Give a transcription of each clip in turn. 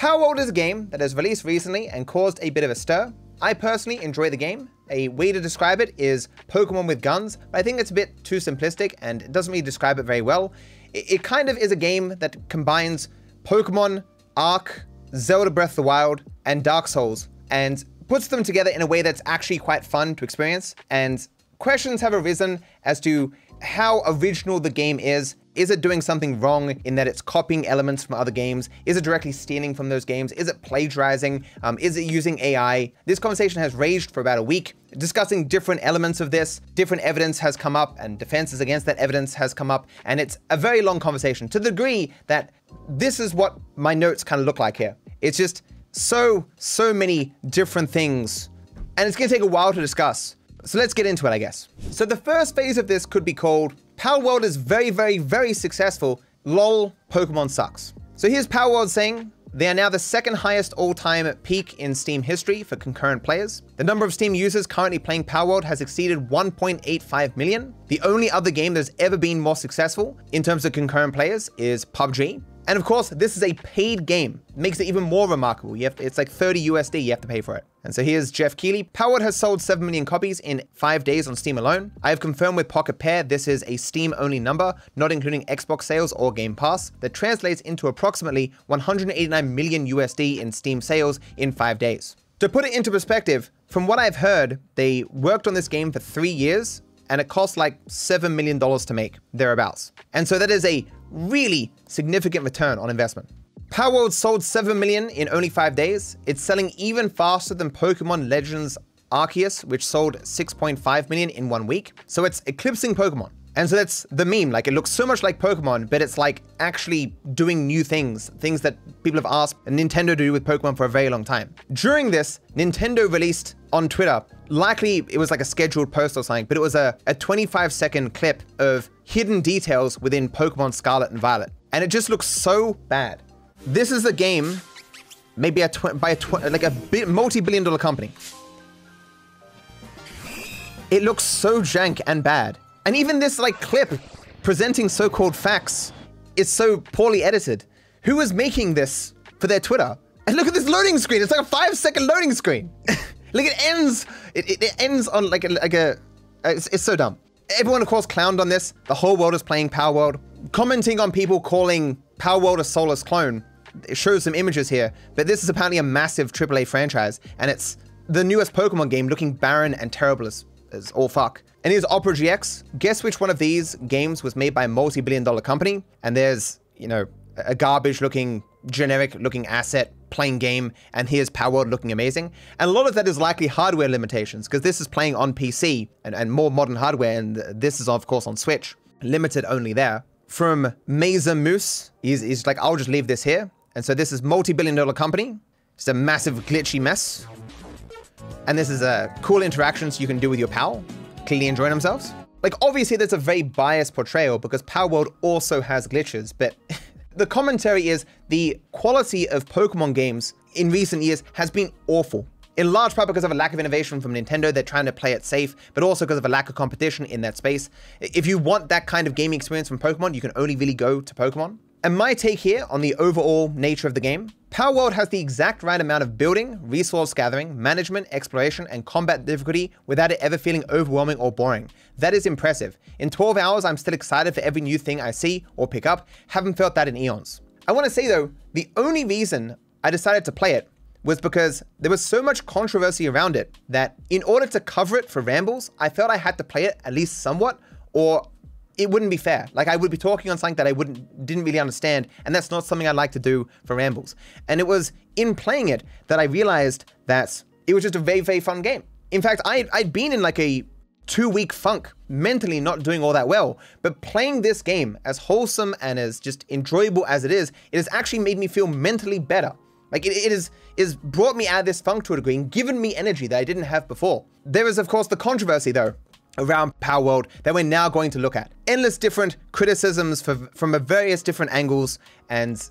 Palworld is a game that has released recently and caused a bit of a stir. I personally enjoy the game. A way to describe it is Pokemon with guns, but I think it's a bit too simplistic and it doesn't really describe it very well. It, it kind of is a game that combines Pokemon, Ark, Zelda Breath of the Wild, and Dark Souls, and puts them together in a way that's actually quite fun to experience. And questions have arisen as to how original the game is. Is it doing something wrong in that it's copying elements from other games? Is it directly stealing from those games? Is it plagiarizing? Um, is it using AI? This conversation has raged for about a week, discussing different elements of this. Different evidence has come up and defenses against that evidence has come up. And it's a very long conversation to the degree that this is what my notes kind of look like here. It's just so, so many different things. And it's gonna take a while to discuss. So let's get into it, I guess. So the first phase of this could be called Palworld is very, very, very successful. LOL, Pokemon sucks. So here's Palworld saying, they are now the second highest all-time peak in Steam history for concurrent players. The number of Steam users currently playing Palworld has exceeded 1.85 million. The only other game that's ever been more successful in terms of concurrent players is PUBG. And of course, this is a paid game. It makes it even more remarkable. You have to, it's like 30 USD, you have to pay for it. And so here's Geoff Keighley. Palworld has sold 7 million copies in 5 days on Steam alone. I have confirmed with Pocket Pair this is a Steam-only number, not including Xbox sales or Game Pass, that translates into approximately 189 million USD in Steam sales in 5 days. To put it into perspective, from what I've heard, they worked on this game for 3 years and it costs like $7 million to make, thereabouts. And so that is a really significant return on investment. Palworld sold 7 million in only 5 days. It's selling even faster than Pokemon Legends Arceus, which sold 6.5 million in one week. So it's eclipsing Pokemon. And so that's the meme. Like it looks so much like Pokemon, but it's like actually doing new things, things that people have asked Nintendo to do with Pokemon for a very long time. During this, Nintendo released on Twitter, likely it was like a scheduled post or something, but it was a, a 25 second clip of hidden details within Pokemon Scarlet and Violet. And it just looks so bad. This is a game maybe a by a like a multi-billion dollar company. It looks so jank and bad. And even this like clip presenting so-called facts is so poorly edited. Who is making this for their Twitter? And look at this loading screen. It's like a five second loading screen. like it ends, it, it, it, ends on like a, like a, uh, it's, it's so dumb. Everyone of course clowned on this. The whole world is playing Palworld. Commenting on people calling Palworld a soulless clone. It shows some images here, but this is apparently a massive AAA franchise, and it's the newest Pokemon game looking barren and terrible as, as all oh, fuck. And here's Opera GX. Guess which one of these games was made by a multi-billion dollar company? And there's, you know, a garbage looking, generic looking asset playing game, and here's Palworld looking amazing. And a lot of that is likely hardware limitations, because this is playing on PC and, and more modern hardware, and this is of course on Switch, limited only there. From Mesa Moose, he's, he's like, I'll just leave this here. And so this is multi-billion dollar company. It's a massive glitchy mess. And this is a cool interactions you can do with your pal clearly enjoying themselves. Like, obviously, there's a very biased portrayal because Power Palworld also has glitches, but the commentary is the quality of Pokemon games in recent years has been awful. In large part because of a lack of innovation from Nintendo, they're trying to play it safe, but also because of a lack of competition in that space. If you want that kind of gaming experience from Pokemon, you can only really go to Pokemon. And my take here on the overall nature of the game, Palworld has the exact right amount of building, resource gathering, management, exploration, and combat difficulty without it ever feeling overwhelming or boring. That is impressive. In 12 hours, I'm still excited for every new thing I see or pick up. Haven't felt that in eons. I want to say though, the only reason I decided to play it was because there was so much controversy around it that in order to cover it for Rambles, I felt I had to play it at least somewhat, or it wouldn't be fair. Like I would be talking on something that I wouldn't didn't really understand, and that's not something I'd like to do for rambles. And it was in playing it that I realized that it was just a very very fun game. In fact, I I'd been in like a two week funk, mentally not doing all that well. But playing this game, as wholesome and as just enjoyable as it is, it has actually made me feel mentally better. Like it, it is is brought me out of this funk to a degree and given me energy that I didn't have before. There is of course the controversy though around Palworld that we're now going to look at. Endless different criticisms for, from various different angles and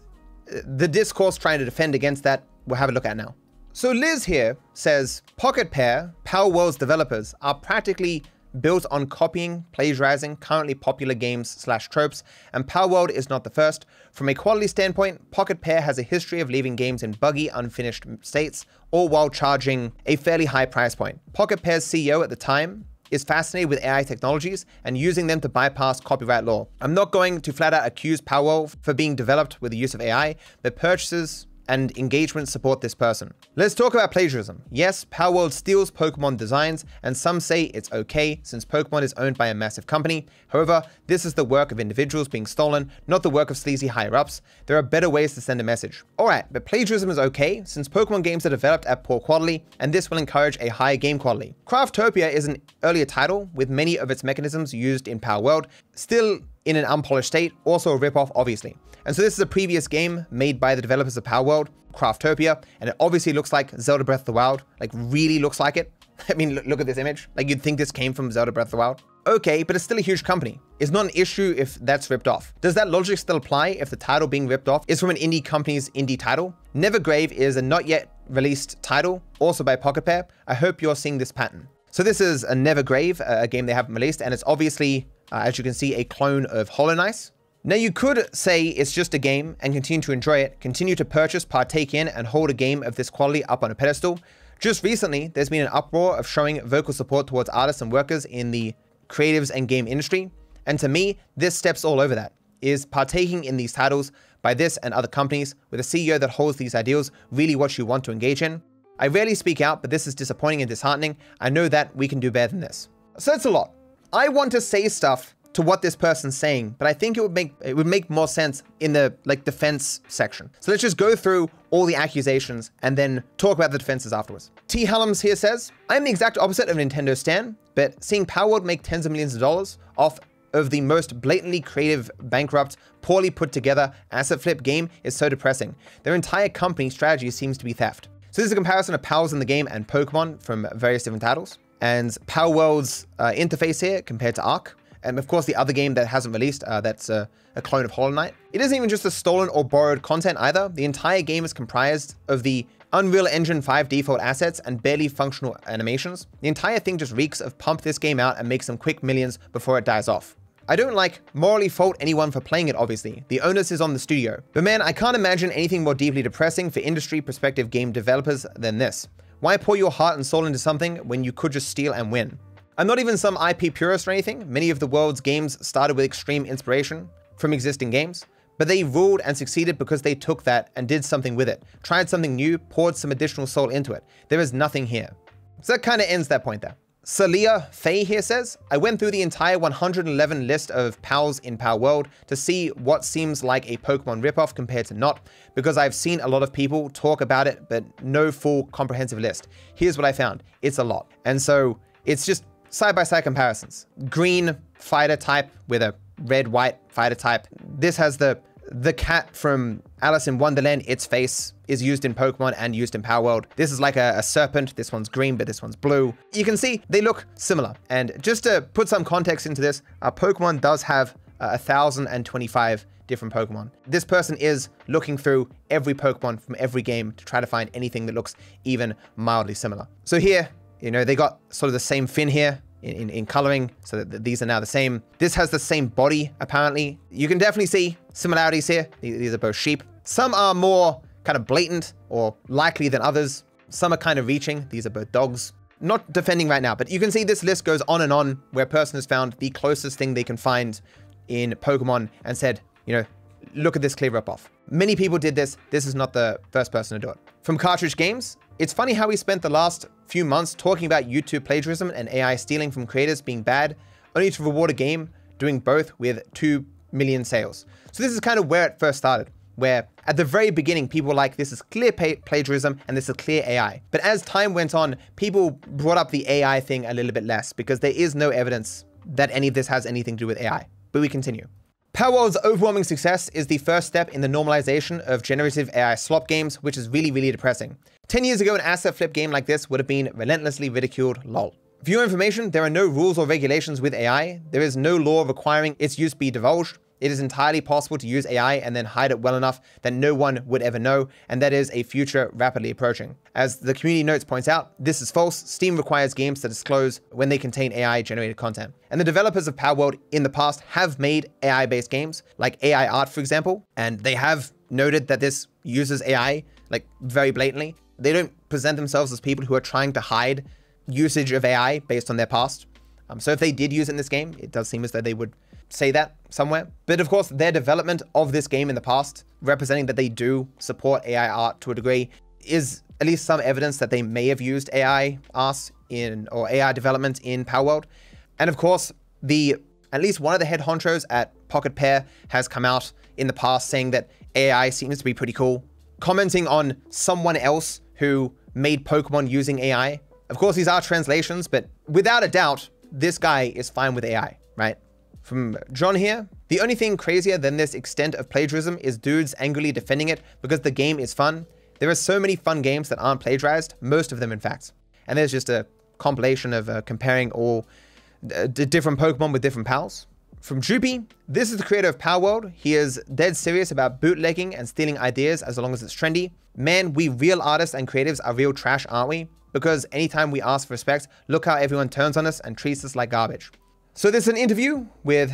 uh, the discourse trying to defend against that, we'll have a look at now. So Liz here says, Pocket Pair, Palworld's developers, are practically built on copying, plagiarizing currently popular games slash tropes, and Palworld is not the first. From a quality standpoint, Pocket Pair has a history of leaving games in buggy, unfinished states, all while charging a fairly high price point. Pocket Pair's CEO at the time, is fascinated with AI technologies and using them to bypass copyright law. I'm not going to flat out accuse Palworld for being developed with the use of AI, but purchases and engagement support this person. Let's talk about plagiarism. Yes, Palworld steals Pokemon designs, and some say it's okay since Pokemon is owned by a massive company. However, this is the work of individuals being stolen, not the work of sleazy higher-ups. There are better ways to send a message. Alright, but plagiarism is okay since Pokemon games are developed at poor quality, and this will encourage a higher game quality. Craftopia is an earlier title with many of its mechanisms used in Palworld, still in an unpolished state, also a ripoff obviously. And so this is a previous game made by the developers of Palworld, Craftopia, and it obviously looks like Zelda Breath of the Wild, like really looks like it. I mean, look at this image. Like you'd think this came from Zelda Breath of the Wild. Okay, but it's still a huge company. It's not an issue if that's ripped off. Does that logic still apply if the title being ripped off is from an indie company's indie title? Nevergrave is a not yet released title, also by Pocket Pair. I hope you're seeing this pattern. So this is a Nevergrave, a game they haven't released, and it's obviously, uh, as you can see, a clone of Hollow Knight. Now you could say it's just a game and continue to enjoy it, continue to purchase, partake in, and hold a game of this quality up on a pedestal. Just recently, there's been an uproar of showing vocal support towards artists and workers in the creatives and game industry. And to me, this steps all over that, is partaking in these titles by this and other companies with a CEO that holds these ideals really what you want to engage in. I rarely speak out, but this is disappointing and disheartening. I know that we can do better than this. So that's a lot. I want to say stuff to what this person's saying, but I think it would make it would make more sense in the like defense section. So let's just go through all the accusations and then talk about the defenses afterwards. T. Hellums here says, I am the exact opposite of Nintendo Stan, but seeing Palworld make tens of millions of dollars off of the most blatantly creative, bankrupt, poorly put together asset flip game is so depressing. Their entire company strategy seems to be theft. So this is a comparison of powers in the game and Pokemon from various different titles. And Palworld's uh, interface here compared to Ark. And of course, the other game that hasn't released, uh, that's a, a, clone of Hollow Knight. It isn't even just the stolen or borrowed content either. The entire game is comprised of the Unreal Engine 5 default assets and barely functional animations. The entire thing just reeks of pump this game out and make some quick millions before it dies off. I don't like morally fault anyone for playing it, obviously. The onus is on the studio. But man, I can't imagine anything more deeply depressing for industry perspective game developers than this. Why pour your heart and soul into something when you could just steal and win? I'm not even some IP purist or anything. Many of the world's games started with extreme inspiration from existing games, but they ruled and succeeded because they took that and did something with it, tried something new, poured some additional soul into it. There is nothing here. So that kind of ends that point there. Salia Faye here says, I went through the entire 111 list of pals in Palworld to see what seems like a Pokemon ripoff compared to not, because I've seen a lot of people talk about it, but no full comprehensive list. Here's what I found. It's a lot. And so it's just side-by-side comparisons. Green fighter type with a red-white fighter type. This has the the cat from Alice in Wonderland, its face is used in Pokemon and used in Palworld. This is like a, a, serpent. This one's green, but this one's blue. You can see they look similar. And just to put some context into this, uh, Pokemon does have uh, 1,025 different Pokemon. This person is looking through every Pokemon from every game to try to find anything that looks even mildly similar. So here, you know, they got sort of the same fin here in, in, in, coloring, so that these are now the same. This has the same body, apparently. You can definitely see similarities here. These are both sheep. Some are more kind of blatant or likely than others. Some are kind of reaching. These are both dogs. Not defending right now, but you can see this list goes on and on where person has found the closest thing they can find in Pokemon and said, you know, look at this clear ripoff. Many people did this. This is not the first person to do it. From Cartridge Games, it's funny how we spent the last few months talking about YouTube plagiarism and AI stealing from creators being bad, only to reward a game doing both with 2 million sales. So this is kind of where it first started, where at the very beginning, people were like, this is clear plagiarism and this is clear AI. But as time went on, people brought up the AI thing a little bit less because there is no evidence that any of this has anything to do with AI. But we continue. Palworld's overwhelming success is the first step in the normalization of generative AI slop games, which is really, really depressing. 10 years ago, an asset flip game like this would have been relentlessly ridiculed, lol. For your information, there are no rules or regulations with AI. There is no law requiring its use be divulged. It is entirely possible to use AI and then hide it well enough that no one would ever know, and that is a future rapidly approaching. As the community notes points out, this is false. Steam requires games to disclose when they contain AI generated content. And the developers of Palworld in the past have made AI based games, like AI Art, for example, and they have noted that this uses AI like very blatantly. They don't present themselves as people who are trying to hide usage of AI based on their past. Um, so if they did use it in this game, it does seem as though they would say that somewhere. But of course, their development of this game in the past, representing that they do support AI art to a degree, is at least some evidence that they may have used AI art in or AI development in Palworld. And of course, the at least one of the head honchos at Pocket Pair has come out in the past saying that AI seems to be pretty cool, commenting on someone else who made Pokemon using AI. Of course, these are translations, but without a doubt, this guy is fine with AI, right? From John here, the only thing crazier than this extent of plagiarism is dudes angrily defending it because the game is fun. There are so many fun games that aren't plagiarized, most of them in fact. And there's just a compilation of uh, comparing all uh, different Pokemon with different pals. From Droopy, this is the creator of Palworld. He is dead serious about bootlegging and stealing ideas as long as it's trendy. Man, we real artists and creatives are real trash, aren't we? Because anytime we ask for respect, look how everyone turns on us and treats us like garbage. So there's an interview with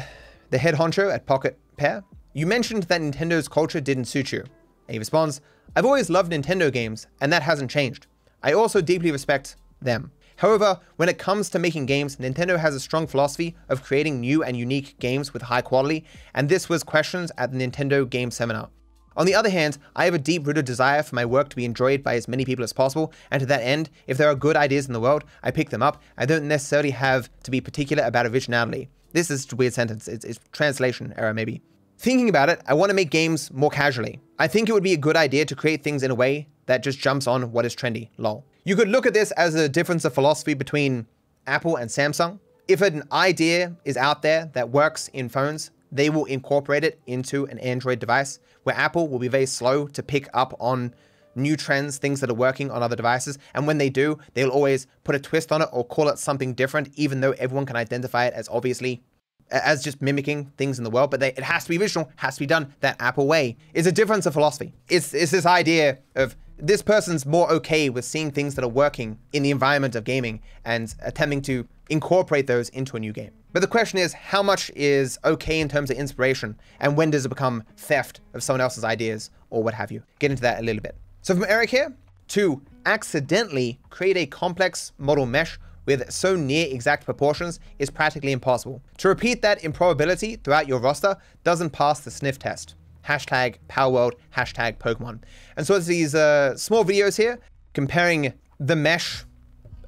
the head honcho at Pocket Pair. You mentioned that Nintendo's culture didn't suit you. And he responds, I've always loved Nintendo games, and that hasn't changed. I also deeply respect them. However, when it comes to making games, Nintendo has a strong philosophy of creating new and unique games with high quality, and this was questions at the Nintendo Game Seminar. On the other hand, I have a deep-rooted desire for my work to be enjoyed by as many people as possible, and to that end, if there are good ideas in the world, I pick them up. I don't necessarily have to be particular about originality. This is a weird sentence. It's, it's translation error, maybe. Thinking about it, I want to make games more casually. I think it would be a good idea to create things in a way that just jumps on what is trendy, lol. You could look at this as a difference of philosophy between Apple and Samsung. If an idea is out there that works in phones, they will incorporate it into an Android device, where Apple will be very slow to pick up on new trends, things that are working on other devices. And when they do, they'll always put a twist on it or call it something different, even though everyone can identify it as obviously as just mimicking things in the world, but they, it has to be original, has to be done that Apple way. It's a difference of philosophy. It's, it's this idea of this person's more okay with seeing things that are working in the environment of gaming and attempting to incorporate those into a new game. But the question is, how much is okay in terms of inspiration, and when does it become theft of someone else's ideas or what have you? Get into that a little bit. So from Eric here, to accidentally create a complex model mesh with so near exact proportions is practically impossible. To repeat that improbability throughout your roster doesn't pass the sniff test. Hashtag Palworld, hashtag Pokemon. And so it's these uh, small videos here comparing the mesh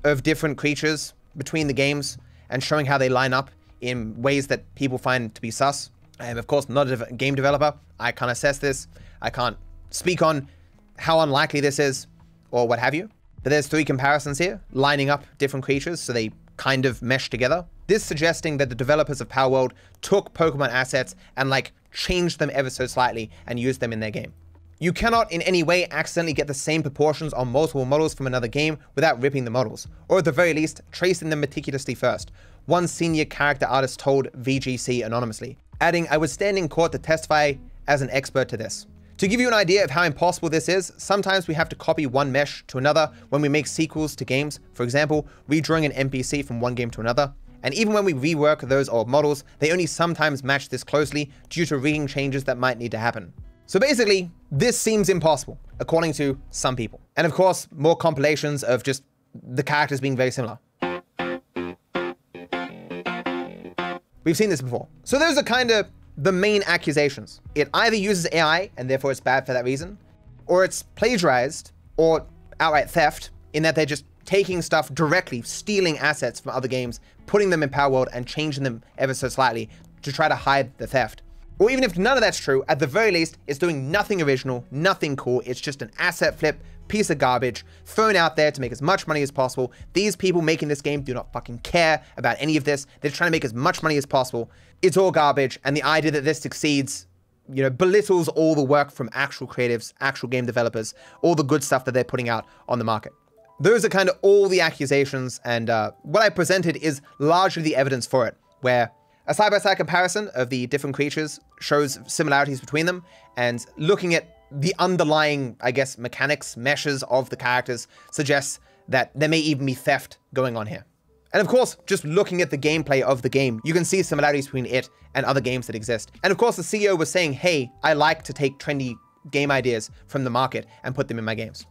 of different creatures between the games and showing how they line up in ways that people find to be sus. And of course, not a game developer. I can't assess this. I can't speak on how unlikely this is or what have you. But there's three comparisons here, lining up different creatures so they kind of mesh together. This suggesting that the developers of Palworld took Pokemon assets and like changed them ever so slightly and used them in their game. You cannot in any way accidentally get the same proportions on multiple models from another game without ripping the models, or at the very least, tracing them meticulously first. One senior character artist told VGC anonymously, adding, I would stand in court to testify as an expert to this. To give you an idea of how impossible this is, sometimes we have to copy one mesh to another when we make sequels to games, for example, redrawing an NPC from one game to another. And even when we rework those old models, they only sometimes match this closely due to rigging changes that might need to happen. So basically, this seems impossible, according to some people. And of course, more compilations of just the characters being very similar. We've seen this before. So those are kind of the main accusations. It either uses AI, and therefore it's bad for that reason, or it's plagiarized, or outright theft, in that they're just taking stuff directly, stealing assets from other games, putting them in Palworld, and changing them ever so slightly to try to hide the theft. Or even if none of that's true, at the very least, it's doing nothing original, nothing cool. It's just an asset flip, piece of garbage, thrown out there to make as much money as possible. These people making this game do not fucking care about any of this. They're trying to make as much money as possible. It's all garbage, and the idea that this succeeds, you know, belittles all the work from actual creatives, actual game developers, all the good stuff that they're putting out on the market. Those are kind of all the accusations, and uh, what I presented is largely the evidence for it, where A side-by-side comparison of the different creatures shows similarities between them, and looking at the underlying, I guess, mechanics, meshes of the characters suggests that there may even be theft going on here. And of course, just looking at the gameplay of the game, you can see similarities between it and other games that exist. And of course, the CEO was saying, hey, I like to take trendy game ideas from the market and put them in my games.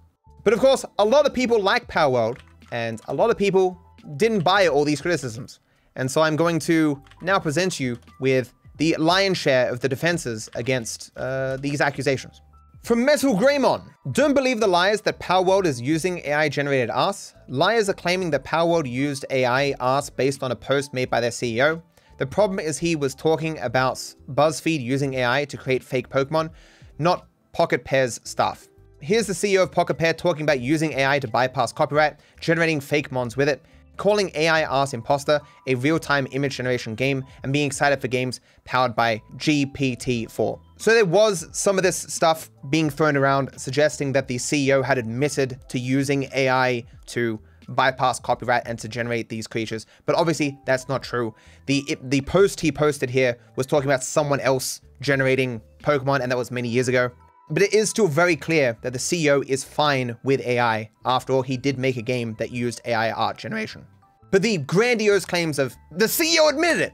But of course, a lot of people like Palworld, and a lot of people didn't buy all these criticisms. And so I'm going to now present you with the lion's share of the defenses against uh, these accusations. From Metal Greymon, don't believe the lies that Palworld is using AI-generated art. Liars are claiming that Palworld used AI art based on a post made by their CEO. The problem is he was talking about BuzzFeed using AI to create fake Pokemon, not Pocket Pair's stuff. Here's the CEO of Pocket Pair talking about using AI to bypass copyright, generating fake mons with it, calling AI Art Imposter a real-time image generation game, and being excited for games powered by GPT-4. So there was some of this stuff being thrown around suggesting that the CEO had admitted to using AI to bypass copyright and to generate these creatures. But obviously that's not true. The it, the post he posted here was talking about someone else generating Pokemon and that was many years ago. But it is still very clear that the CEO is fine with AI. After all, he did make a game that used AI art generation. But the grandiose claims of the CEO admitted it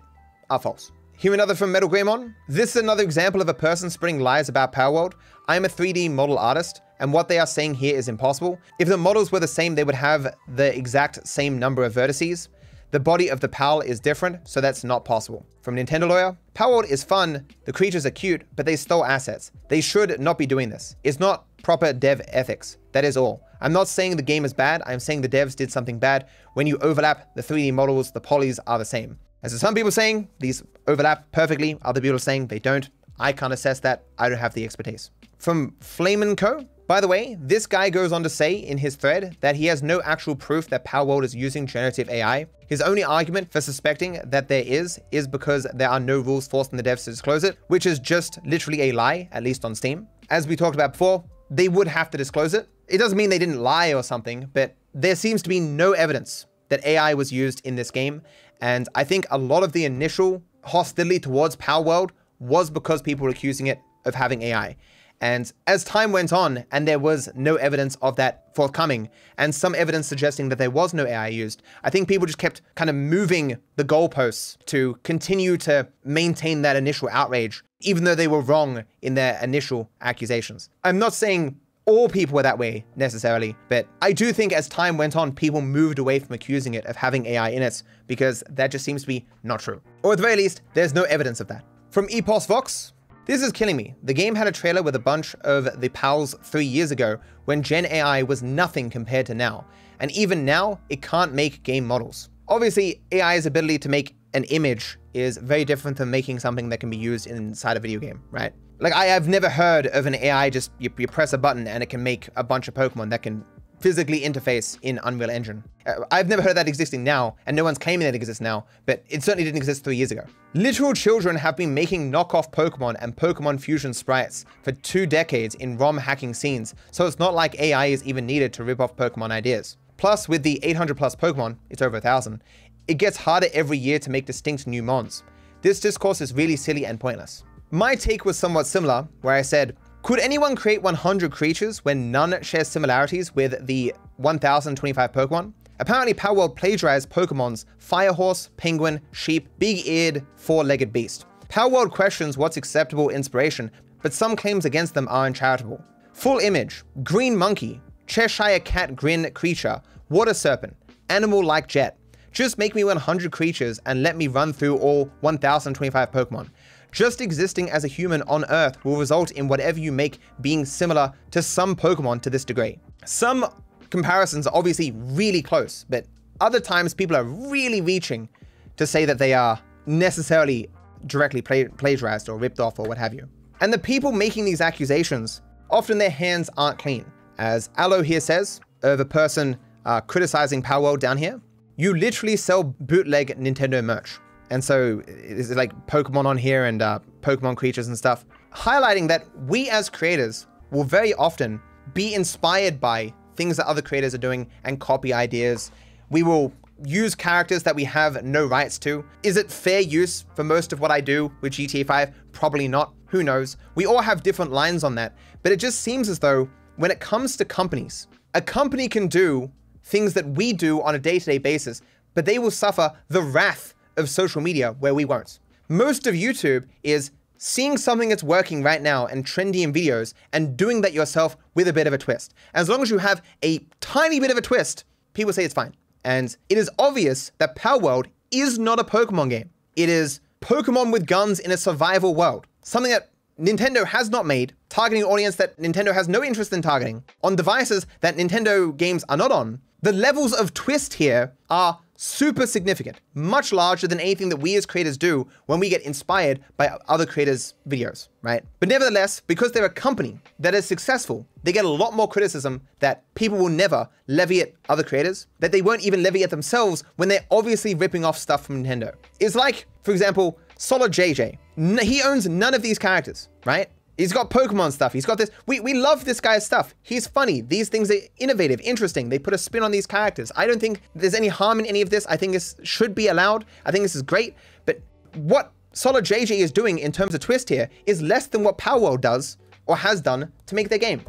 are false. Here another from Metal Greymon. This is another example of a person spreading lies about Palworld. I am a 3D model artist, and what they are saying here is impossible. If the models were the same, they would have the exact same number of vertices. The body of the PAL is different, so that's not possible. From Nintendo Lawyer, Palworld is fun, the creatures are cute, but they stole assets. They should not be doing this. It's not proper dev ethics. That is all. I'm not saying the game is bad, I'm saying the devs did something bad. When you overlap the 3D models, the polys are the same. As some people saying, these overlap perfectly, other people saying they don't. I can't assess that, I don't have the expertise. From Flame Co., by the way, this guy goes on to say in his thread that he has no actual proof that Palworld is using generative AI. His only argument for suspecting that there is, is because there are no rules forcing the devs to disclose it, which is just literally a lie, at least on Steam. As we talked about before, they would have to disclose it. It doesn't mean they didn't lie or something, but there seems to be no evidence that AI was used in this game. And I think a lot of the initial hostility towards Palworld was because people were accusing it of having AI. And as time went on and there was no evidence of that forthcoming, and some evidence suggesting that there was no AI used, I think people just kept kind of moving the goalposts to continue to maintain that initial outrage, even though they were wrong in their initial accusations. I'm not saying all people were that way necessarily, but I do think as time went on, people moved away from accusing it of having AI in it because that just seems to be not true. Or at the very least, there's no evidence of that. From Epos Vox, this is killing me. The game had a trailer with a bunch of the PALs three years ago when Gen AI was nothing compared to now. And even now, it can't make game models. Obviously, AI's ability to make an image is very different than making something that can be used inside a video game, right? Like, I have never heard of an AI just, you, you press a button and it can make a bunch of Pokemon that can physically interface in Unreal Engine. Uh, I've never heard that existing now, and no one's claiming that it exists now, but it certainly didn't exist three years ago. Literal children have been making knockoff Pokemon and Pokemon Fusion sprites for two decades in ROM hacking scenes, so it's not like AI is even needed to rip off Pokemon ideas. Plus, with the 800 plus Pokemon, it's over a thousand, it gets harder every year to make distinct new mons. This discourse is really silly and pointless. My take was somewhat similar, where I said, could anyone create 100 creatures when none share similarities with the 1025 Pokemon? Apparently, Palworld plagiarized Pokemon's Firehorse, Penguin, Sheep, Big-Eared, Four-Legged Beast. Palworld questions what's acceptable inspiration, but some claims against them are uncharitable. Full image, Green Monkey, Cheshire Cat Grin Creature, Water Serpent, Animal Like Jet. Just make me 100 creatures and let me run through all 1025 Pokemon. Just existing as a human on Earth will result in whatever you make being similar to some Pokemon to this degree. Some comparisons are obviously really close, but other times people are really reaching to say that they are necessarily directly plagiarized or ripped off or what have you. And the people making these accusations, often their hands aren't clean. As Aloe here says, of a person uh, criticizing Palworld down here, you literally sell bootleg Nintendo merch. And so it's like Pokemon on here and uh, Pokemon creatures and stuff, highlighting that we as creators will very often be inspired by things that other creators are doing and copy ideas. We will use characters that we have no rights to? Is it fair use for most of what I do with GTA 5? Probably not. Who knows? We all have different lines on that. But it just seems as though when it comes to companies, a company can do things that we do on a day to day basis, but they will suffer the wrath of social media where we won't. Most of YouTube is seeing something that's working right now and trendy in videos and doing that yourself with a bit of a twist. As long as you have a tiny bit of a twist, people say it's fine. And it is obvious that Palworld is not a Pokemon game. It is Pokemon with guns in a survival world. Something that Nintendo has not made, targeting an audience that Nintendo has no interest in targeting, on devices that Nintendo games are not on. The levels of twist here are super significant, much larger than anything that we as creators do when we get inspired by other creators' videos, right? But nevertheless, because they're a company that is successful, they get a lot more criticism that people will never levy at other creators, that they won't even levy at themselves when they're obviously ripping off stuff from Nintendo. It's like, for example, Solid JJ. He owns none of these characters, right? He's got Pokemon stuff. He's got this. We, we love this guy's stuff. He's funny. These things are innovative, interesting. They put a spin on these characters. I don't think there's any harm in any of this. I think this should be allowed. I think this is great. But what Solid JJ is doing in terms of twist here is less than what Palworld does or has done to make their game.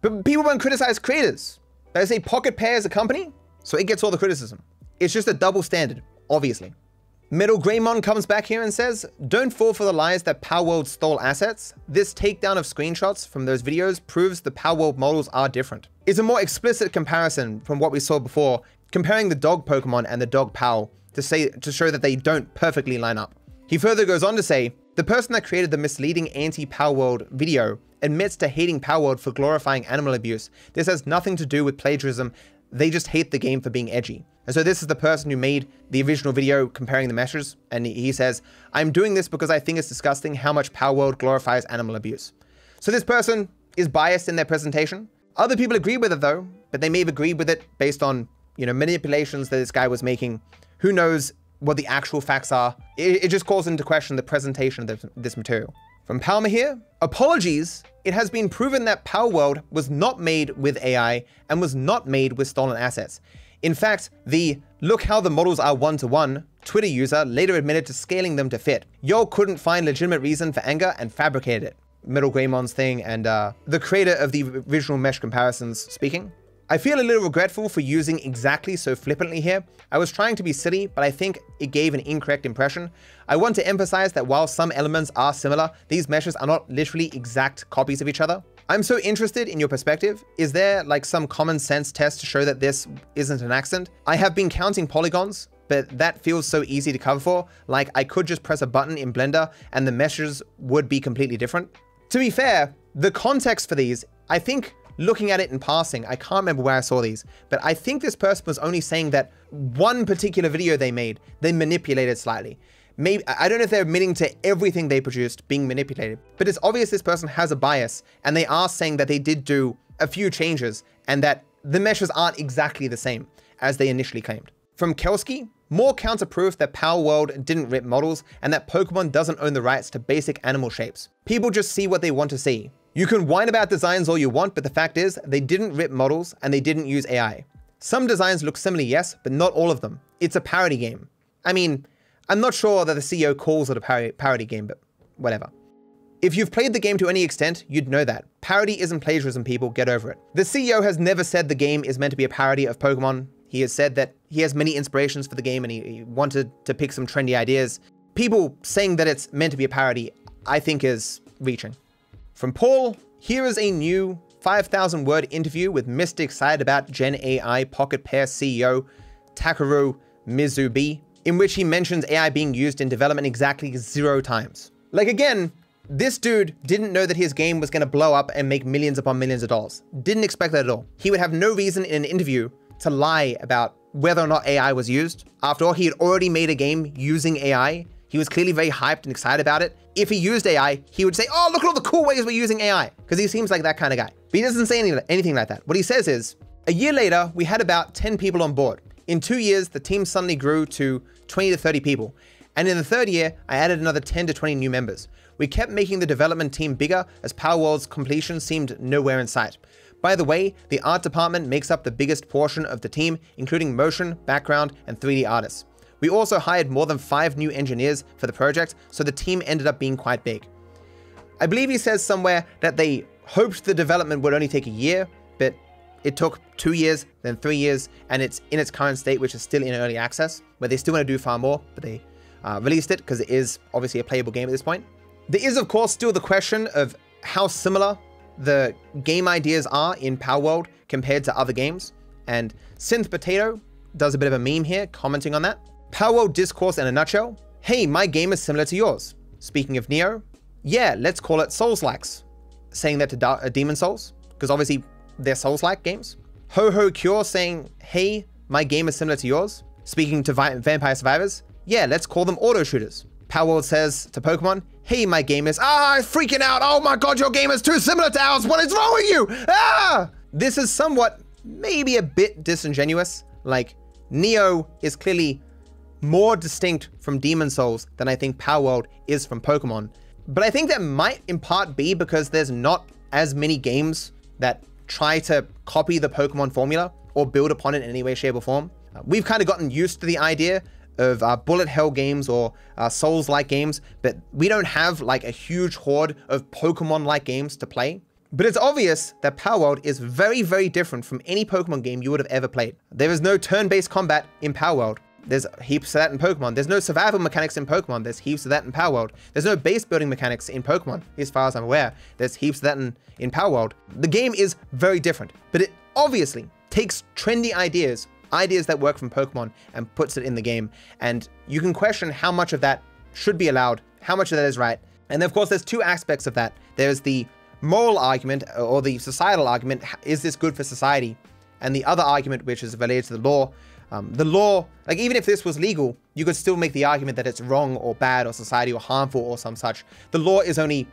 But people won't criticize creators. They say Pocket Pair is a company, so it gets all the criticism. It's just a double standard, obviously. Metal Greymon comes back here and says, Don't fall for the lies that Palworld stole assets. This takedown of screenshots from those videos proves the Palworld models are different. It's a more explicit comparison from what we saw before, comparing the dog Pokemon and the dog Pal to say to show that they don't perfectly line up. He further goes on to say, the person that created the misleading anti-Palworld video admits to hating Palworld for glorifying animal abuse. This has nothing to do with plagiarism. They just hate the game for being edgy. And so this is the person who made the original video comparing the meshes. And he says, I'm doing this because I think it's disgusting how much Palworld glorifies animal abuse. So this person is biased in their presentation. Other people agree with it though, but they may have agreed with it based on, you know, manipulations that this guy was making. Who knows what the actual facts are? It, it just calls into question the presentation of this, this material. From Palmer here, apologies. It has been proven that Palworld was not made with AI and was not made with stolen assets. In fact, the look how the models are one-to-one Twitter user later admitted to scaling them to fit. Yo couldn't find legitimate reason for anger and fabricated it. Metal Greymon's thing and uh, the creator of the visual mesh comparisons speaking. I feel a little regretful for using exactly so flippantly here. I was trying to be silly, but I think it gave an incorrect impression. I want to emphasize that while some elements are similar, these meshes are not literally exact copies of each other. I'm so interested in your perspective. Is there like some common sense test to show that this isn't an accent? I have been counting polygons, but that feels so easy to cover for. Like I could just press a button in Blender and the meshes would be completely different. To be fair, the context for these, I think looking at it in passing, I can't remember where I saw these, but I think this person was only saying that one particular video they made, they manipulated slightly maybe I don't know if they're admitting to everything they produced being manipulated, but it's obvious this person has a bias and they are saying that they did do a few changes and that the meshes aren't exactly the same as they initially claimed. From Kelsky, more counter proof that World didn't rip models and that Pokemon doesn't own the rights to basic animal shapes. People just see what they want to see. You can whine about designs all you want, but the fact is, they didn't rip models and they didn't use AI. Some designs look similar, yes, but not all of them. It's a parody game. I mean, I'm not sure that the CEO calls it a parody, parody game, but whatever. If you've played the game to any extent, you'd know that. Parody isn't plagiarism, people, get over it. The CEO has never said the game is meant to be a parody of Pokemon. He has said that he has many inspirations for the game and he, he wanted to pick some trendy ideas. People saying that it's meant to be a parody, I think is reaching. From Paul, here is a new 5,000 word interview with Mr. Excited about Gen AI Pocket Pair CEO Takuro Mizobe in which he mentions AI being used in development exactly zero times. Like again, this dude didn't know that his game was to blow up and make millions upon millions of dollars. Didn't expect that at all. He would have no reason in an interview to lie about whether or not AI was used. After all, he had already made a game using AI. He was clearly very hyped and excited about it. If he used AI, he would say, oh, look at all the cool ways we're using AI. Because he seems like that kind of guy. But he doesn't say anything like that. What he says is, a year later, we had about 10 people on board. In two years, the team suddenly grew to 20 to 30 people. And in the third year, I added another 10 to 20 new members. We kept making the development team bigger as Palworld's completion seemed nowhere in sight. By the way, the art department makes up the biggest portion of the team, including motion, background, and 3D artists. We also hired more than five new engineers for the project, so the team ended up being quite big. I believe he says somewhere that they hoped the development would only take a year, but it took two years, then three years, and it's in its current state, which is still in early access, where they still want to do far more, but they uh, released it because it is obviously a playable game at this point. There is, of course, still the question of how similar the game ideas are in Palworld compared to other games, and Synth Potato does a bit of a meme here, commenting on that. Palworld discourse in a nutshell. Hey, my game is similar to yours. Speaking of Nioh, yeah, let's call it Souls-likes. Saying that to da uh, Demon Souls, because obviously they're Souls-like games. HoloCure saying, hey, my game is similar to yours. Speaking to Vi Vampire Survivors, yeah, let's call them auto shooters. Palworld says to Pokemon, hey, my game is, ah, freaking out. Oh my God, your game is too similar to ours. What is wrong with you? Ah! This is somewhat, maybe a bit disingenuous. Like, Nioh is clearly more distinct from Demon Souls than I think Palworld is from Pokemon. But I think that might in part be because there's not as many games that try to copy the Pokemon formula or build upon it in any way, shape, or form. Uh, we've kind of gotten used to the idea of uh, bullet hell games or uh, Souls-like games, but we don't have like a huge horde of Pokemon-like games to play. But it's obvious that Palworld is very, very different from any Pokemon game you would have ever played. There is no turn-based combat in Palworld. There's heaps of that in Pokemon. There's no survival mechanics in Pokemon. There's heaps of that in Palworld. There's no base building mechanics in Pokemon, as far as I'm aware. There's heaps of that in, in World. The game is very different, but it obviously takes trendy ideas, ideas that work from Pokemon, and puts it in the game. And you can question how much of that should be allowed, how much of that is right. And of course, there's two aspects of that. There's the moral argument or the societal argument. Is this good for society? And the other argument, which is related to the law, um, the law, like even if this was legal, you could still make the argument that it's wrong or bad or society or harmful or some such. The law is only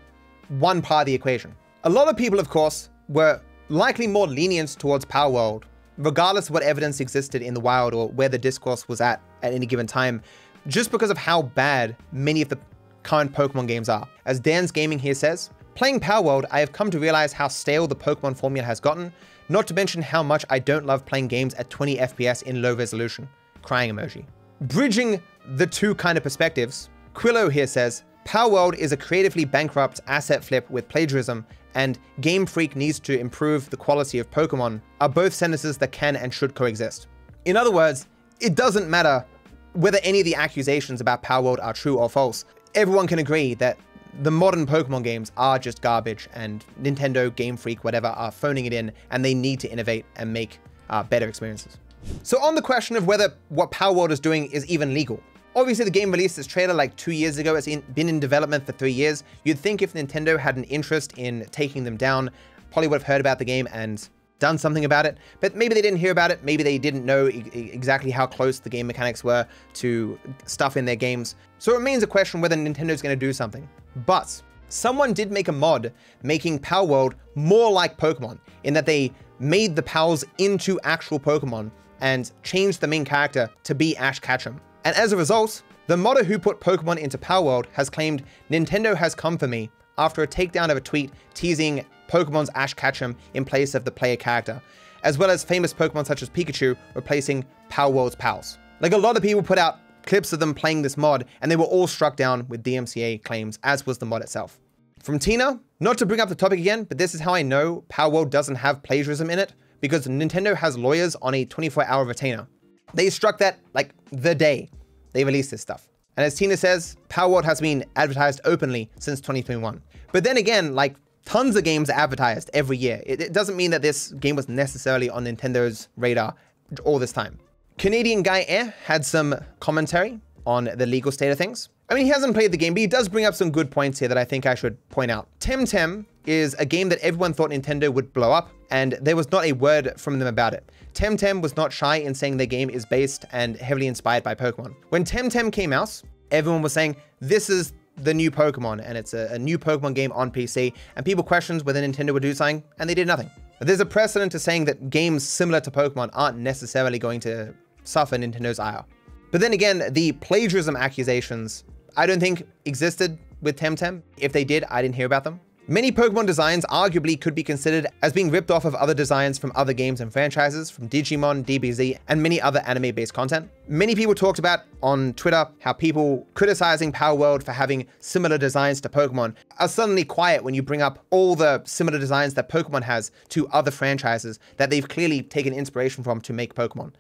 one part of the equation. A lot of people, of course, were likely more lenient towards Palworld, regardless of what evidence existed in the wild or where the discourse was at at any given time, just because of how bad many of the current Pokemon games are. As Dan's Gaming here says, Playing Palworld, I have come to realize how stale the Pokemon formula has gotten, not to mention how much I don't love playing games at 20 FPS in low resolution. Crying emoji. Bridging the two kind of perspectives, Quillo here says, Palworld is a creatively bankrupt asset flip with plagiarism, and Game Freak needs to improve the quality of Pokemon are both sentences that can and should coexist. In other words, it doesn't matter whether any of the accusations about Palworld are true or false. Everyone can agree that the modern Pokemon games are just garbage, and Nintendo, Game Freak, whatever, are phoning it in, and they need to innovate and make uh, better experiences. So on the question of whether what Palworld is doing is even legal, Obviously, the game released its trailer like two years ago. It's in, been in development for three years. You'd think if Nintendo had an interest in taking them down, probably would have heard about the game and done something about it, but maybe they didn't hear about it. Maybe they didn't know e exactly how close the game mechanics were to stuff in their games. So it remains a question whether Nintendo's going to do something. But someone did make a mod making Power Palworld more like Pokemon in that they made the Pals into actual Pokemon and changed the main character to be Ash Ketchum. And as a result, the modder who put Pokemon into Power Palworld has claimed Nintendo has come for me after a takedown of a tweet teasing Pokemon's Ash Ketchum in place of the player character, as well as famous Pokemon such as Pikachu replacing Palworld's pals. Like a lot of people put out clips of them playing this mod, and they were all struck down with DMCA claims, as was the mod itself. From Tina, not to bring up the topic again, but this is how I know Palworld doesn't have plagiarism in it, because Nintendo has lawyers on a 24-hour retainer. They struck that like the day they released this stuff. And as Tina says, Palworld has been advertised openly since 2021. But then again, like tons of games advertised every year. It, it doesn't mean that this game was necessarily on Nintendo's radar all this time. Canadian Guy Air had some commentary on the legal state of things. I mean, he hasn't played the game, but he does bring up some good points here that I think I should point out. Temtem is a game that everyone thought Nintendo would blow up, and there was not a word from them about it. Temtem was not shy in saying their game is based and heavily inspired by Pokemon. When Temtem came out, everyone was saying, this is the new Pokemon, and it's a, a new Pokemon game on PC, and people questioned whether Nintendo would do something, and they did nothing. There's a precedent to saying that games similar to Pokemon aren't necessarily going to suffer Nintendo's ire. But then again, the plagiarism accusations I don't think existed with Temtem. If they did, I didn't hear about them. Many Pokemon designs arguably could be considered as being ripped off of other designs from other games and franchises, from Digimon, DBZ, and many other anime-based content. Many people talked about on Twitter how people criticizing Palworld for having similar designs to Pokemon are suddenly quiet when you bring up all the similar designs that Pokemon has to other franchises that they've clearly taken inspiration from to make Pokemon.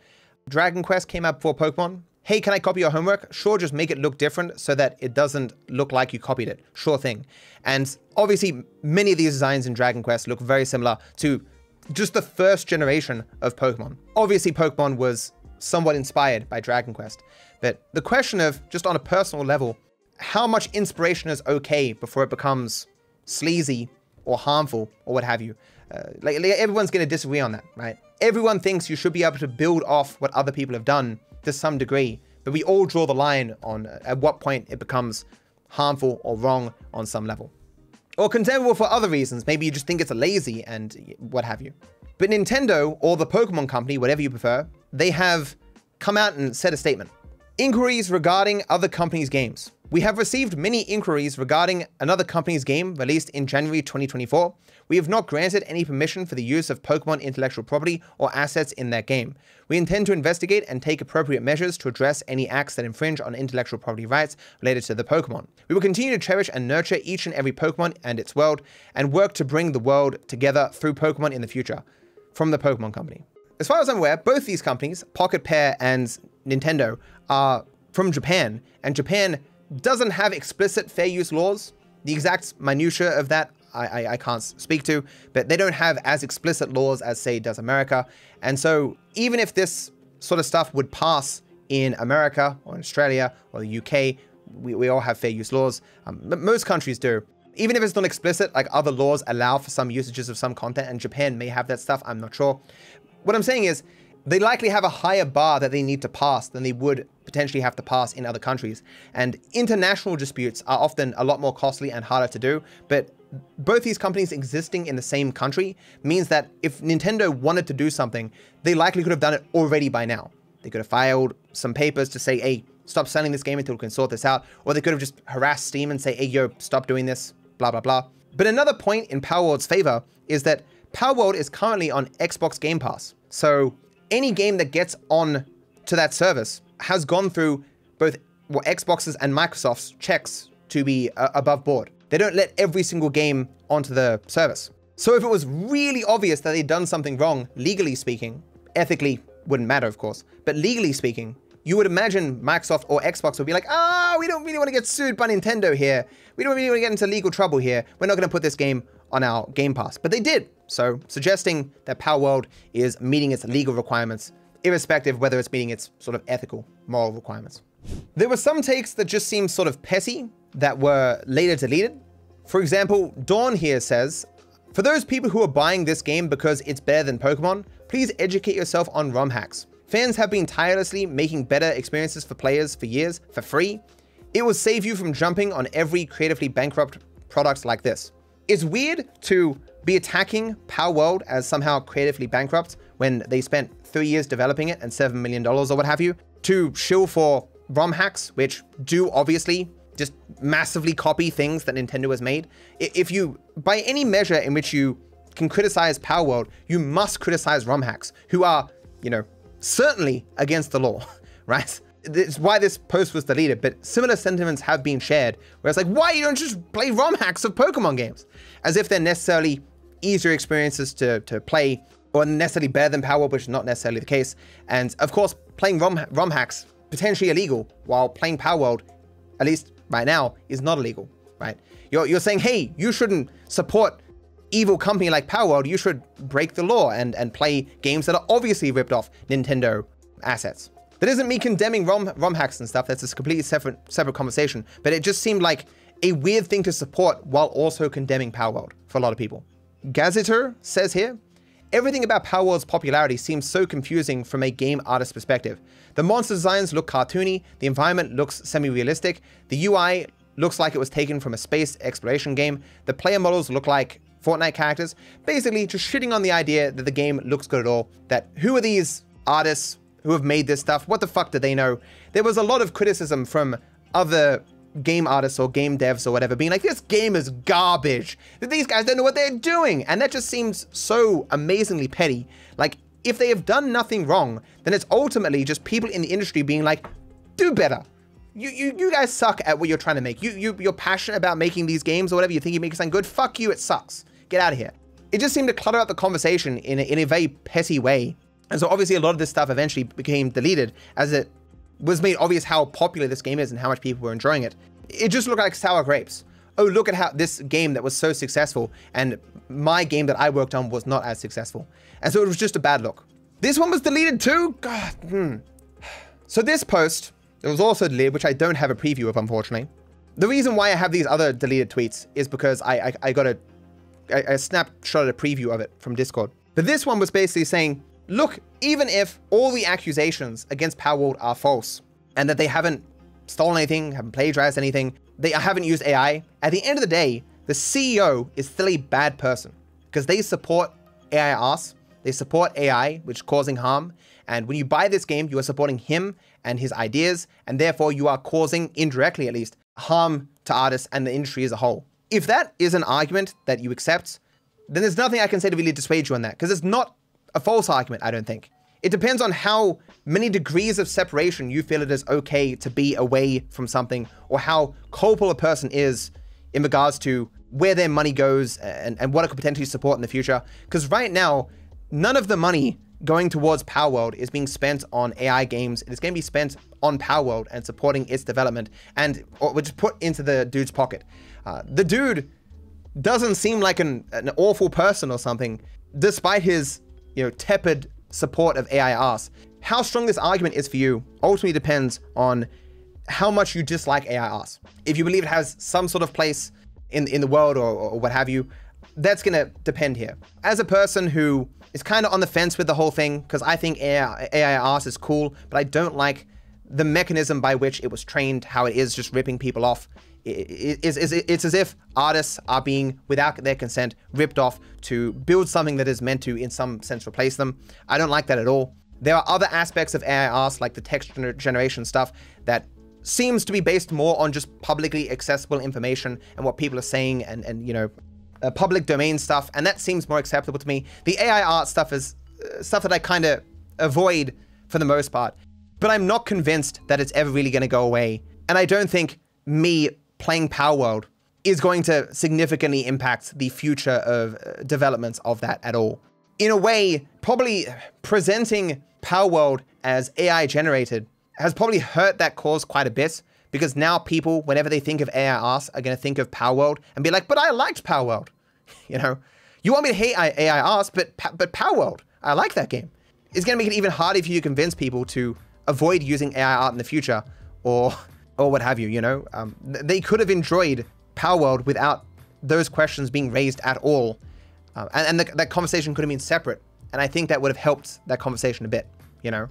Dragon Quest came out before Pokemon. Hey, can I copy your homework? Sure, just make it look different so that it doesn't look like you copied it. Sure thing. And obviously, many of these designs in Dragon Quest look very similar to just the first generation of Pokemon. Obviously, Pokemon was somewhat inspired by Dragon Quest. But the question of, just on a personal level, how much inspiration is okay before it becomes sleazy or harmful or what have you? Uh, like, like everyone's going to disagree on that, right? Everyone thinks you should be able to build off what other people have done to some degree, but we all draw the line on at what point it becomes harmful or wrong on some level. Or condemnable for other reasons, maybe you just think it's lazy and what have you. But Nintendo, or the Pokemon Company, whatever you prefer, they have come out and said a statement. Inquiries regarding other companies' games. We have received many inquiries regarding another company's game released in January 2024. We have not granted any permission for the use of Pokemon intellectual property or assets in that game. We intend to investigate and take appropriate measures to address any acts that infringe on intellectual property rights related to the Pokemon. We will continue to cherish and nurture each and every Pokemon and its world, and work to bring the world together through Pokemon in the future. From the Pokemon Company. As far as I'm aware, both these companies, Pocket Pair and Nintendo, are from Japan, and Japan doesn't have explicit fair use laws. The exact minutiae of that I, I, I, can't speak to, but they don't have as explicit laws as, say, does America. And so even if this sort of stuff would pass in America or in Australia or the UK, we, we all have fair use laws. Um, most countries do. Even if it's not explicit, like other laws allow for some usages of some content, and Japan may have that stuff, I'm not sure. What I'm saying is, they likely have a higher bar that they need to pass than they would potentially have to pass in other countries. And international disputes are often a lot more costly and harder to do, but both these companies existing in the same country means that if Nintendo wanted to do something, they likely could have done it already by now. They could have filed some papers to say, hey, stop selling this game until we can sort this out. Or they could have just harassed Steam and say, hey, yo, stop doing this, blah, blah, blah. But another point in Palworld's favor is that Palworld is currently on Xbox Game Pass. So any game that gets on to that service has gone through both well, Xbox's and Microsoft's checks to be uh, above board. They don't let every single game onto the service. So if it was really obvious that they'd done something wrong, legally speaking, ethically wouldn't matter, of course, but legally speaking, you would imagine Microsoft or Xbox would be like, ah, we don't really want to get sued by Nintendo here. We don't really want to get into legal trouble here. We're not going to put this game on our Game Pass. But they did. So suggesting that Palworld is meeting its legal requirements, irrespective whether it's meeting its sort of ethical, moral requirements. There were some takes that just seemed sort of petty that were later deleted. For example, Dawn here says, for those people who are buying this game because it's better than Pokemon, please educate yourself on ROM hacks. Fans have been tirelessly making better experiences for players for years for free. It will save you from jumping on every creatively bankrupt product like this. It's weird to be attacking Palworld as somehow creatively bankrupt when they spent three years developing it and $7 million or what have you, to shill for ROM hacks, which do obviously just massively copy things that Nintendo has made. If you, by any measure in which you can criticize Palworld, you must criticize ROM hacks, who are, you know, certainly against the law, right? It's why this post was deleted, but similar sentiments have been shared, where it's like, why you don't just play ROM hacks of Pokemon games? As if they're necessarily easier experiences to, to play, or necessarily better than Palworld, which is not necessarily the case. And of course, playing ROM, ROM hacks, potentially illegal, while playing Palworld, at least right now, is not illegal, right? You're, you're saying, hey, you shouldn't support evil company like Palworld, you should break the law and, and play games that are obviously ripped off Nintendo assets. That isn't me condemning ROM, ROM hacks and stuff, that's a completely separate, separate conversation, but it just seemed like a weird thing to support while also condemning Palworld for a lot of people. Gazeter says here, Everything about Palworld's popularity seems so confusing from a game artist perspective. The monster designs look cartoony, the environment looks semi-realistic, the UI looks like it was taken from a space exploration game, the player models look like Fortnite characters, basically just shitting on the idea that the game looks good at all, that who are these artists who have made this stuff, what the fuck do they know? There was a lot of criticism from other game artists or game devs or whatever being like, this game is garbage. These guys don't know what they're doing. And that just seems so amazingly petty. Like, if they have done nothing wrong, then it's ultimately just people in the industry being like, do better. You, you, you guys suck at what you're trying to make. You, you, you're passionate about making these games or whatever. You think you make something good. Fuck you. It sucks. Get out of here. It just seemed to clutter up the conversation in a, in a very petty way. And so obviously a lot of this stuff eventually became deleted as it was made obvious how popular this game is and how much people were enjoying it. It just looked like sour grapes. Oh, look at how this game that was so successful and my game that I worked on was not as successful. And so it was just a bad look. This one was deleted too? God. Hmm. So this post, it was also deleted, which I don't have a preview of, unfortunately. The reason why I have these other deleted tweets is because I, I, I got a, snapshot, a preview of it from Discord. But this one was basically saying, look, even if all the accusations against Palworld are false and that they haven't stolen anything, haven't plagiarized anything, they haven't used AI, at the end of the day, the CEO is still a bad person because they support AI arse, they support AI, which is causing harm. And when you buy this game, you are supporting him and his ideas, and therefore you are causing, indirectly at least, harm to artists and the industry as a whole. If that is an argument that you accept, then there's nothing I can say to really dissuade you on that, because it's not a false argument, I don't think. It depends on how many degrees of separation you feel it is okay to be away from something, or how culpable a person is in regards to where their money goes and, and what it could potentially support in the future. Because right now, none of the money going towards Palworld is being spent on AI games. It is going to be spent on Palworld and supporting its development, and which is put into the dude's pocket. Uh, the dude doesn't seem like an, an awful person or something, despite his you know, tepid support of AI arse. How strong this argument is for you ultimately depends on how much you dislike AI arse. If you believe it has some sort of place in, in the world or, or what have you, that's going to depend here. As a person who is kind of on the fence with the whole thing, because I think AI, AI arse is cool, but I don't like the mechanism by which it was trained, how it is just ripping people off it's, it's as if artists are being, without their consent, ripped off to build something that is meant to, in some sense, replace them. I don't like that at all. There are other aspects of AI art, like the text generation stuff, that seems to be based more on just publicly accessible information and what people are saying and, and you know, uh, public domain stuff. And that seems more acceptable to me. The AI art stuff is uh, stuff that I kind of avoid for the most part. But I'm not convinced that it's ever really going to go away. And I don't think me playing Palworld is going to significantly impact the future of uh, developments of that at all. In a way, probably presenting Palworld as AI generated has probably hurt that cause quite a bit because now people, whenever they think of AI arse, are going to think of Palworld and be like, but I liked Palworld. you know, you want me to hate AI arse, but, but Palworld, I like that game. It's going to make it even harder for you to convince people to avoid using AI art in the future or or what have you, you know? Um, they could have enjoyed Palworld without those questions being raised at all. Uh, and, and the, that conversation could have been separate. And I think that would have helped that conversation a bit, you know?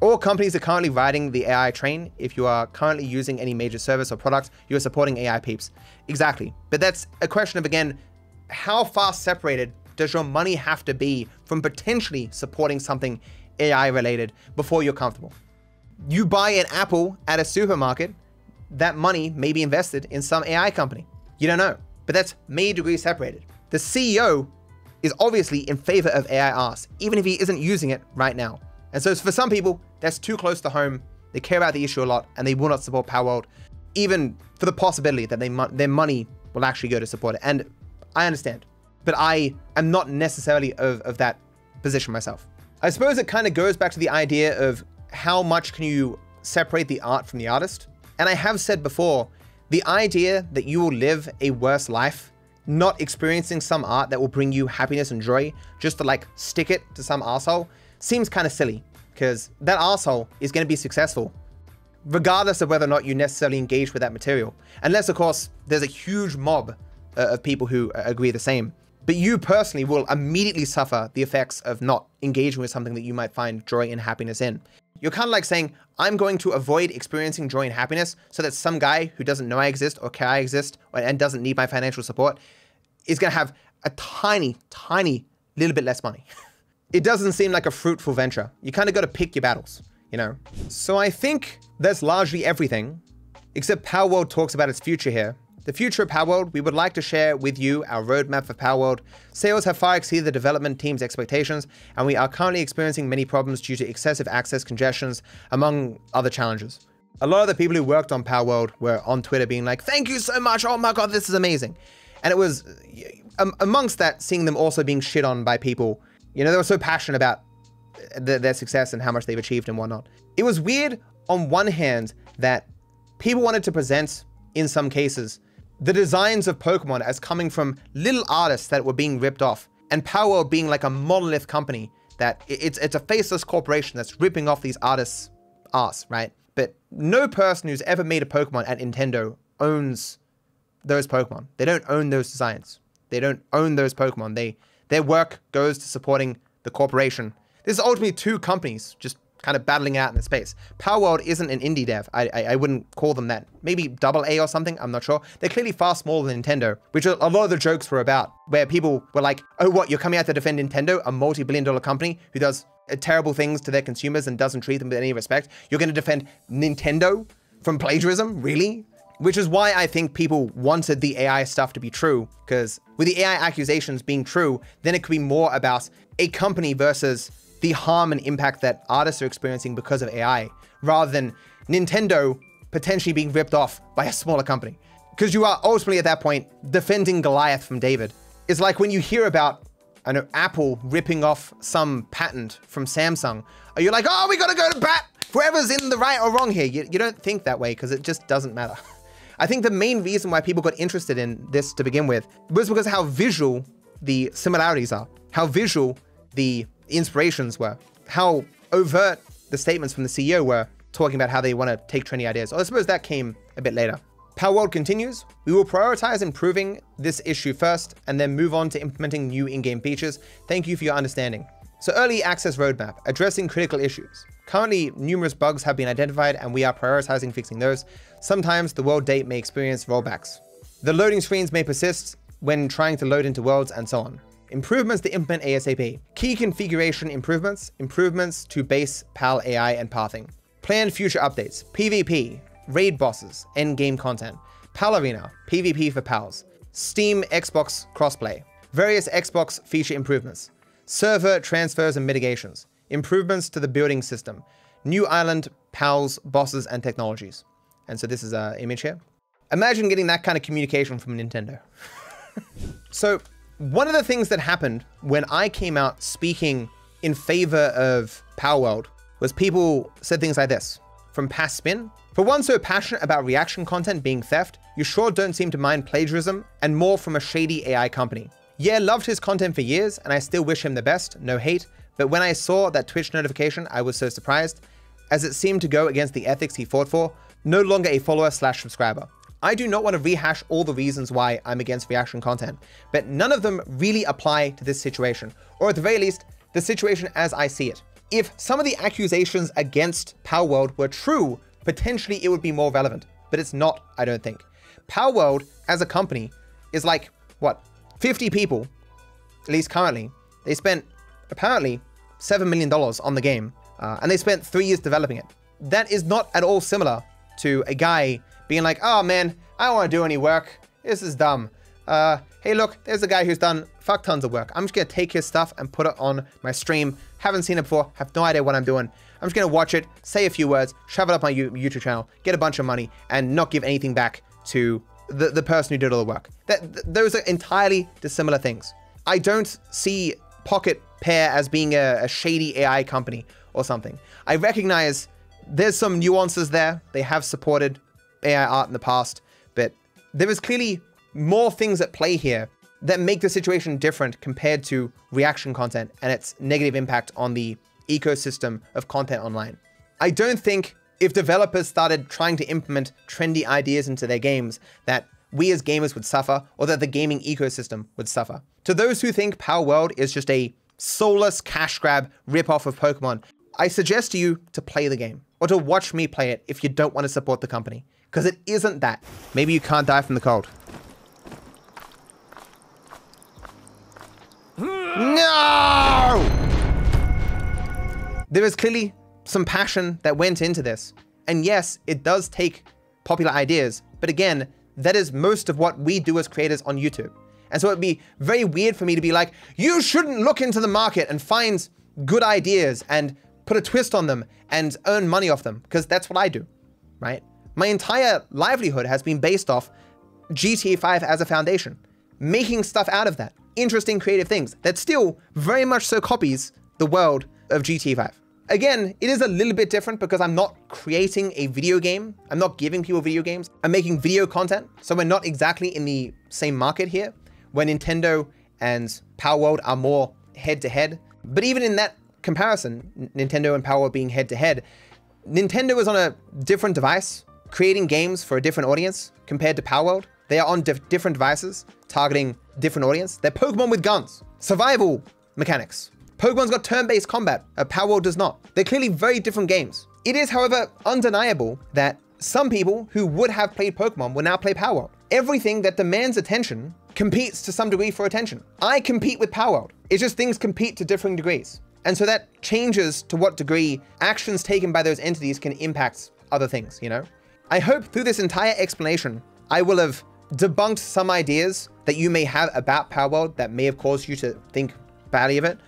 All companies are currently riding the AI train. If you are currently using any major service or product, you are supporting AI peeps. Exactly. But that's a question of, again, how far separated does your money have to be from potentially supporting something AI related before you're comfortable? You buy an apple at a supermarket, that money may be invested in some AI company. You don't know, but that's many degrees separated. The CEO is obviously in favor of AI arse, even if he isn't using it right now. And so for some people, that's too close to home. They care about the issue a lot and they will not support Palworld, even for the possibility that they their money will actually go to support it. And I understand, but I am not necessarily of, of that position myself. I suppose it kind of goes back to the idea of how much can you separate the art from the artist? And I have said before, the idea that you will live a worse life, not experiencing some art that will bring you happiness and joy, just to like stick it to some asshole, seems kind of silly. Because that asshole is going to be successful, regardless of whether or not you necessarily engage with that material. Unless, of course, there's a huge mob uh, of people who uh, agree the same. But you personally will immediately suffer the effects of not engaging with something that you might find joy and happiness in. You're kind of like saying, I'm going to avoid experiencing joy and happiness so that some guy who doesn't know I exist or care I exist and doesn't need my financial support is going to have a tiny, tiny little bit less money. it doesn't seem like a fruitful venture. You kind of got to pick your battles, you know? So I think that's largely everything Except Palworld talks about its future here. The future of Palworld, we would like to share with you our roadmap for Palworld. Sales have far exceeded the development team's expectations, and we are currently experiencing many problems due to excessive access congestions, among other challenges. A lot of the people who worked on Palworld were on Twitter being like, thank you so much, oh my god, this is amazing. And it was, um, amongst that, seeing them also being shit on by people, you know, they were so passionate about th their success and how much they've achieved and whatnot. It was weird on one hand that people wanted to present, in some cases, the designs of Pokemon as coming from little artists that were being ripped off, and Power being like a monolith company that it's it's a faceless corporation that's ripping off these artists' ass, right? But no person who's ever made a Pokemon at Nintendo owns those Pokemon. They don't own those designs. They don't own those Pokemon. They their work goes to supporting the corporation. This is ultimately two companies just kind of battling out in the space. Palworld isn't an indie dev. I, I, I wouldn't call them that. Maybe double A or something. I'm not sure. They're clearly far smaller than Nintendo, which a lot of the jokes were about, where people were like, "Oh, what? You're coming out to defend Nintendo, a multi-billion-dollar company who does uh, terrible things to their consumers and doesn't treat them with any respect? You're going to defend Nintendo from plagiarism? Really?" Which is why I think people wanted the AI stuff to be true, because with the AI accusations being true, then it could be more about a company versus the harm and impact that artists are experiencing because of AI, rather than Nintendo potentially being ripped off by a smaller company. Because you are ultimately at that point defending Goliath from David. It's like when you hear about I know Apple ripping off some patent from Samsung. Are you like, oh, we gotta go to bat? Whoever's in the right or wrong here. You, you don't think that way because it just doesn't matter. I think the main reason why people got interested in this to begin with was because how visual the similarities are, how visual the inspirations were, how overt the statements from the CEO were talking about how they want to take trendy ideas. I suppose that came a bit later. Palworld continues. We will prioritize improving this issue first and then move on to implementing new in-game features. Thank you for your understanding. So early access roadmap, addressing critical issues. Currently, numerous bugs have been identified and we are prioritizing fixing those. Sometimes the world date may experience rollbacks. The loading screens may persist when trying to load into worlds and so on. Improvements to implement ASAP. Key configuration improvements, improvements to base PAL AI and pathing. Planned future updates. PvP, raid bosses, endgame content. PAL Arena, PvP for PALs. Steam Xbox crossplay. Various Xbox feature improvements. Server transfers and mitigations. Improvements to the building system. New island, PALs, bosses, and technologies. And so this is an image here. Imagine getting that kind of communication from Nintendo. so one of the things that happened when I came out speaking in favor of Palworld was people said things like this from Past Spin. For one so passionate about reaction content being theft, you sure don't seem to mind plagiarism and more from a shady AI company. Yeah, loved his content for years and I still wish him the best, no hate, but when I saw that Twitch notification, I was so surprised, as it seemed to go against the ethics he fought for, no longer a follower slash subscriber. I do not want to rehash all the reasons why I'm against reaction content, but none of them really apply to this situation, or at the very least, the situation as I see it. If some of the accusations against Palworld were true, potentially it would be more relevant, but it's not, I don't think. Palworld, as a company, is like, what, 50 people, at least currently. They spent, apparently, $7 million on the game, uh, and they spent three years developing it. That is not at all similar to a guy being like, oh man, I don't want to do any work. This is dumb. Uh, hey look, there's a guy who's done fuck tons of work. I'm just gonna take his stuff and put it on my stream. Haven't seen it before, have no idea what I'm doing. I'm just gonna watch it, say a few words, shove it up my YouTube channel, get a bunch of money, and not give anything back to the, the person who did all the work. That, th those are entirely dissimilar things. I don't see Pocket Pair as being a, a shady AI company or something. I recognize there's some nuances there. They have supported AI art in the past, but there is clearly more things at play here that make the situation different compared to reaction content and its negative impact on the ecosystem of content online. I don't think if developers started trying to implement trendy ideas into their games that we as gamers would suffer or that the gaming ecosystem would suffer. To those who think Palworld is just a soulless cash grab ripoff of Pokemon, I suggest to you to play the game or to watch me play it if you don't want to support the company because it isn't that. Maybe you can't die from the cold. No! There is clearly some passion that went into this. And yes, it does take popular ideas. But again, that is most of what we do as creators on YouTube. And so it'd be very weird for me to be like, you shouldn't look into the market and find good ideas and put a twist on them and earn money off them, because that's what I do, right? My entire livelihood has been based off GTA 5 as a foundation, making stuff out of that, interesting creative things that still very much so copies the world of GTA 5. Again, it is a little bit different because I'm not creating a video game. I'm not giving people video games. I'm making video content. So we're not exactly in the same market here where Nintendo and Palworld are more head to head. But even in that comparison, Nintendo and Palworld being head to head, Nintendo is on a different device, creating games for a different audience compared to Palworld. They are on different devices, targeting different audience. They're Pokemon with guns, survival mechanics. Pokemon's got turn-based combat, uh, Palworld does not. They're clearly very different games. It is, however, undeniable that some people who would have played Pokemon will now play Palworld. Everything that demands attention competes to some degree for attention. I compete with Palworld. It's just things compete to differing degrees. And so that changes to what degree actions taken by those entities can impact other things, you know? I hope through this entire explanation, I will have debunked some ideas that you may have about Palworld that may have caused you to think badly of it.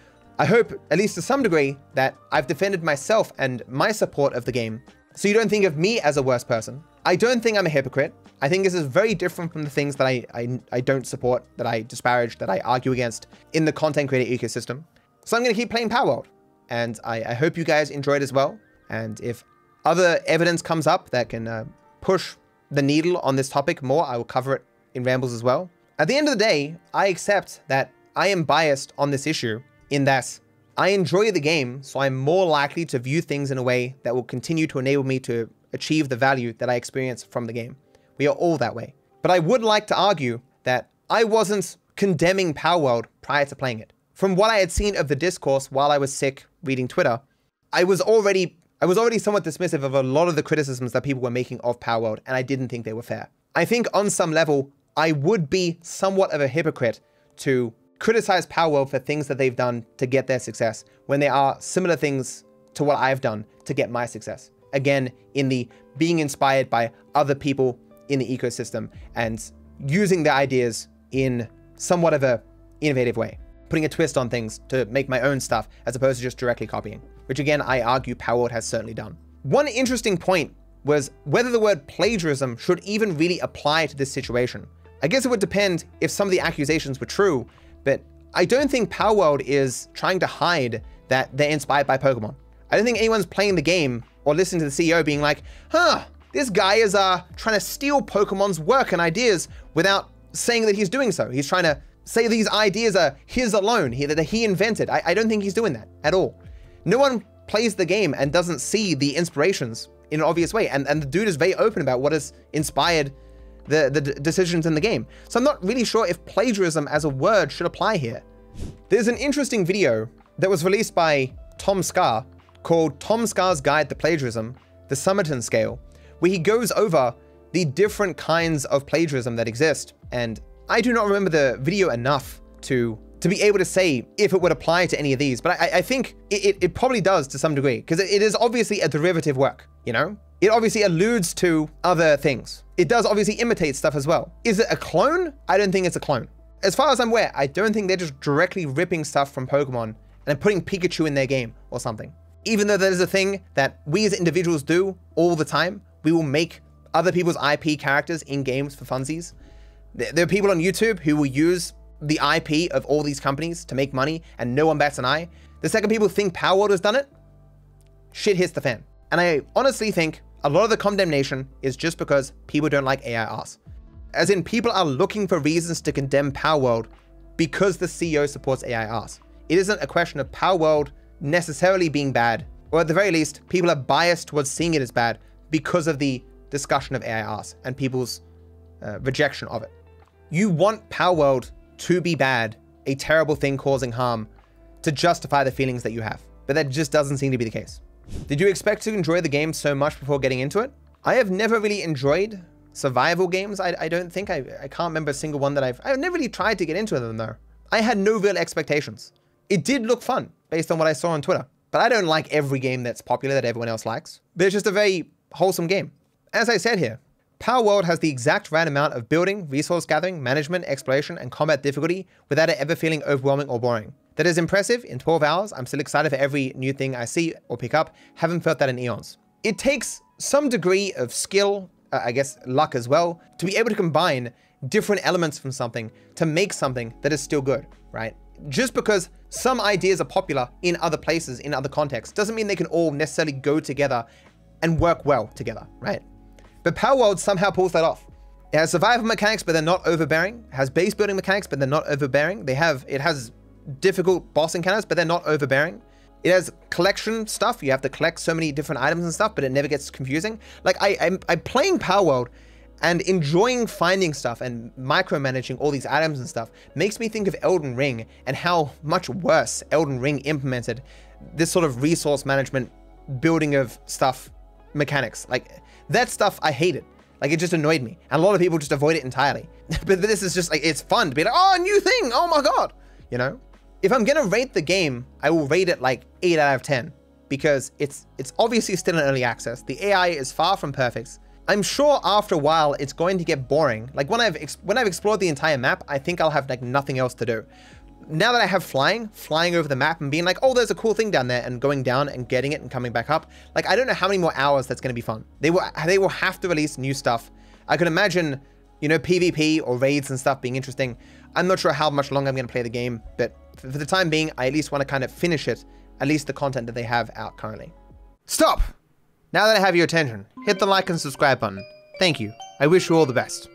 I hope, at least to some degree, that I've defended myself and my support of the game so you don't think of me as a worse person. I don't think I'm a hypocrite. I think this is very different from the things that I, I, I don't support, that I disparage, that I argue against in the content creator ecosystem. So I'm going to keep playing Palworld. And I, I, hope you guys enjoyed as well. And if other evidence comes up that can uh, push the needle on this topic more, I will cover it in Rambles as well. At the end of the day, I accept that I am biased on this issue in that I enjoy the game, so I'm more likely to view things in a way that will continue to enable me to achieve the value that I experience from the game. We are all that way. But I would like to argue that I wasn't condemning Palworld prior to playing it. From what I had seen of the discourse while I was sick reading Twitter, I was already I was already somewhat dismissive of a lot of the criticisms that people were making of Palworld, and I didn't think they were fair. I think on some level, I would be somewhat of a hypocrite to criticize Palworld for things that they've done to get their success when there are similar things to what I've done to get my success. Again, in the being inspired by other people in the ecosystem and using their ideas in somewhat of a innovative way, putting a twist on things to make my own stuff as opposed to just directly copying, which again, I argue Palworld has certainly done. One interesting point was whether the word plagiarism should even really apply to this situation. I guess it would depend if some of the accusations were true but I don't think Palworld is trying to hide that they're inspired by Pokemon. I don't think anyone's playing the game or listening to the CEO being like, huh, this guy is uh, trying to steal Pokemon's work and ideas without saying that he's doing so. He's trying to say these ideas are his alone, that he invented. I, I don't think he's doing that at all. No one plays the game and doesn't see the inspirations in an obvious way. And, and the dude is very open about what has inspired the, the decisions in the game. So I'm not really sure if plagiarism as a word should apply here. There's an interesting video that was released by Tom Scar called Tom Scar's Guide to Plagiarism, the Summerton Scale, where he goes over the different kinds of plagiarism that exist. And I do not remember the video enough to to be able to say if it would apply to any of these, but I, I think it, it, probably does to some degree, because it, it is obviously a derivative work, you know? It obviously alludes to other things. It does obviously imitate stuff as well. Is it a clone? I don't think it's a clone. As far as I'm aware, I don't think they're just directly ripping stuff from Pokemon and putting Pikachu in their game or something. Even though that is a thing that we as individuals do all the time, we will make other people's IP characters in games for funsies. There are people on YouTube who will use the IP of all these companies to make money and no one bats an eye. The second people think Palworld has done it, shit hits the fan. And I honestly think a lot of the condemnation is just because people don't like AIRs. As in, people are looking for reasons to condemn Palworld because the CEO supports AIRs. It isn't a question of Palworld necessarily being bad, or at the very least, people are biased towards seeing it as bad because of the discussion of AIRs and people's uh, rejection of it. You want Palworld to be bad, a terrible thing causing harm, to justify the feelings that you have. But that just doesn't seem to be the case. Did you expect to enjoy the game so much before getting into it? I have never really enjoyed survival games. I, I don't think I, I can't remember a single one that I've, I've never really tried to get into them though. I had no real expectations. It did look fun based on what I saw on Twitter, but I don't like every game that's popular that everyone else likes. But it's just a very wholesome game. As I said here, Palworld has the exact right amount of building, resource gathering, management, exploration, and combat difficulty without it ever feeling overwhelming or boring. That is impressive. In 12 hours, I'm still excited for every new thing I see or pick up. Haven't felt that in eons. It takes some degree of skill, uh, I guess luck as well, to be able to combine different elements from something to make something that is still good, right? Just because some ideas are popular in other places, in other contexts, doesn't mean they can all necessarily go together and work well together, right? But Palworld somehow pulls that off. It has survival mechanics, but they're not overbearing. It has base building mechanics, but they're not overbearing. They have, it has difficult boss encounters, but they're not overbearing. It has collection stuff. You have to collect so many different items and stuff, but it never gets confusing. Like I, I'm, I'm playing Palworld and enjoying finding stuff and micromanaging all these items and stuff makes me think of Elden Ring and how much worse Elden Ring implemented this sort of resource management, building of stuff mechanics. Like that stuff I hated. Like it just annoyed me. And a lot of people just avoid it entirely. but this is just like, it's fun to be like, oh, a new thing. Oh my God. You know? If I'm gonna rate the game, I will rate it like 8 out of 10 because it's it's obviously still in early access. The AI is far from perfect. I'm sure after a while it's going to get boring. Like when I've when I've explored the entire map, I think I'll have like nothing else to do. Now that I have flying, flying over the map and being like, oh, there's a cool thing down there and going down and getting it and coming back up. Like I don't know how many more hours that's going to be fun. They will they will have to release new stuff. I could imagine, you know, PvP or raids and stuff being interesting. I'm not sure how much longer I'm going to play the game, but for the time being, I at least want to kind of finish it, at least the content that they have out currently. Stop! Now that I have your attention, hit the like and subscribe button. Thank you. I wish you all the best.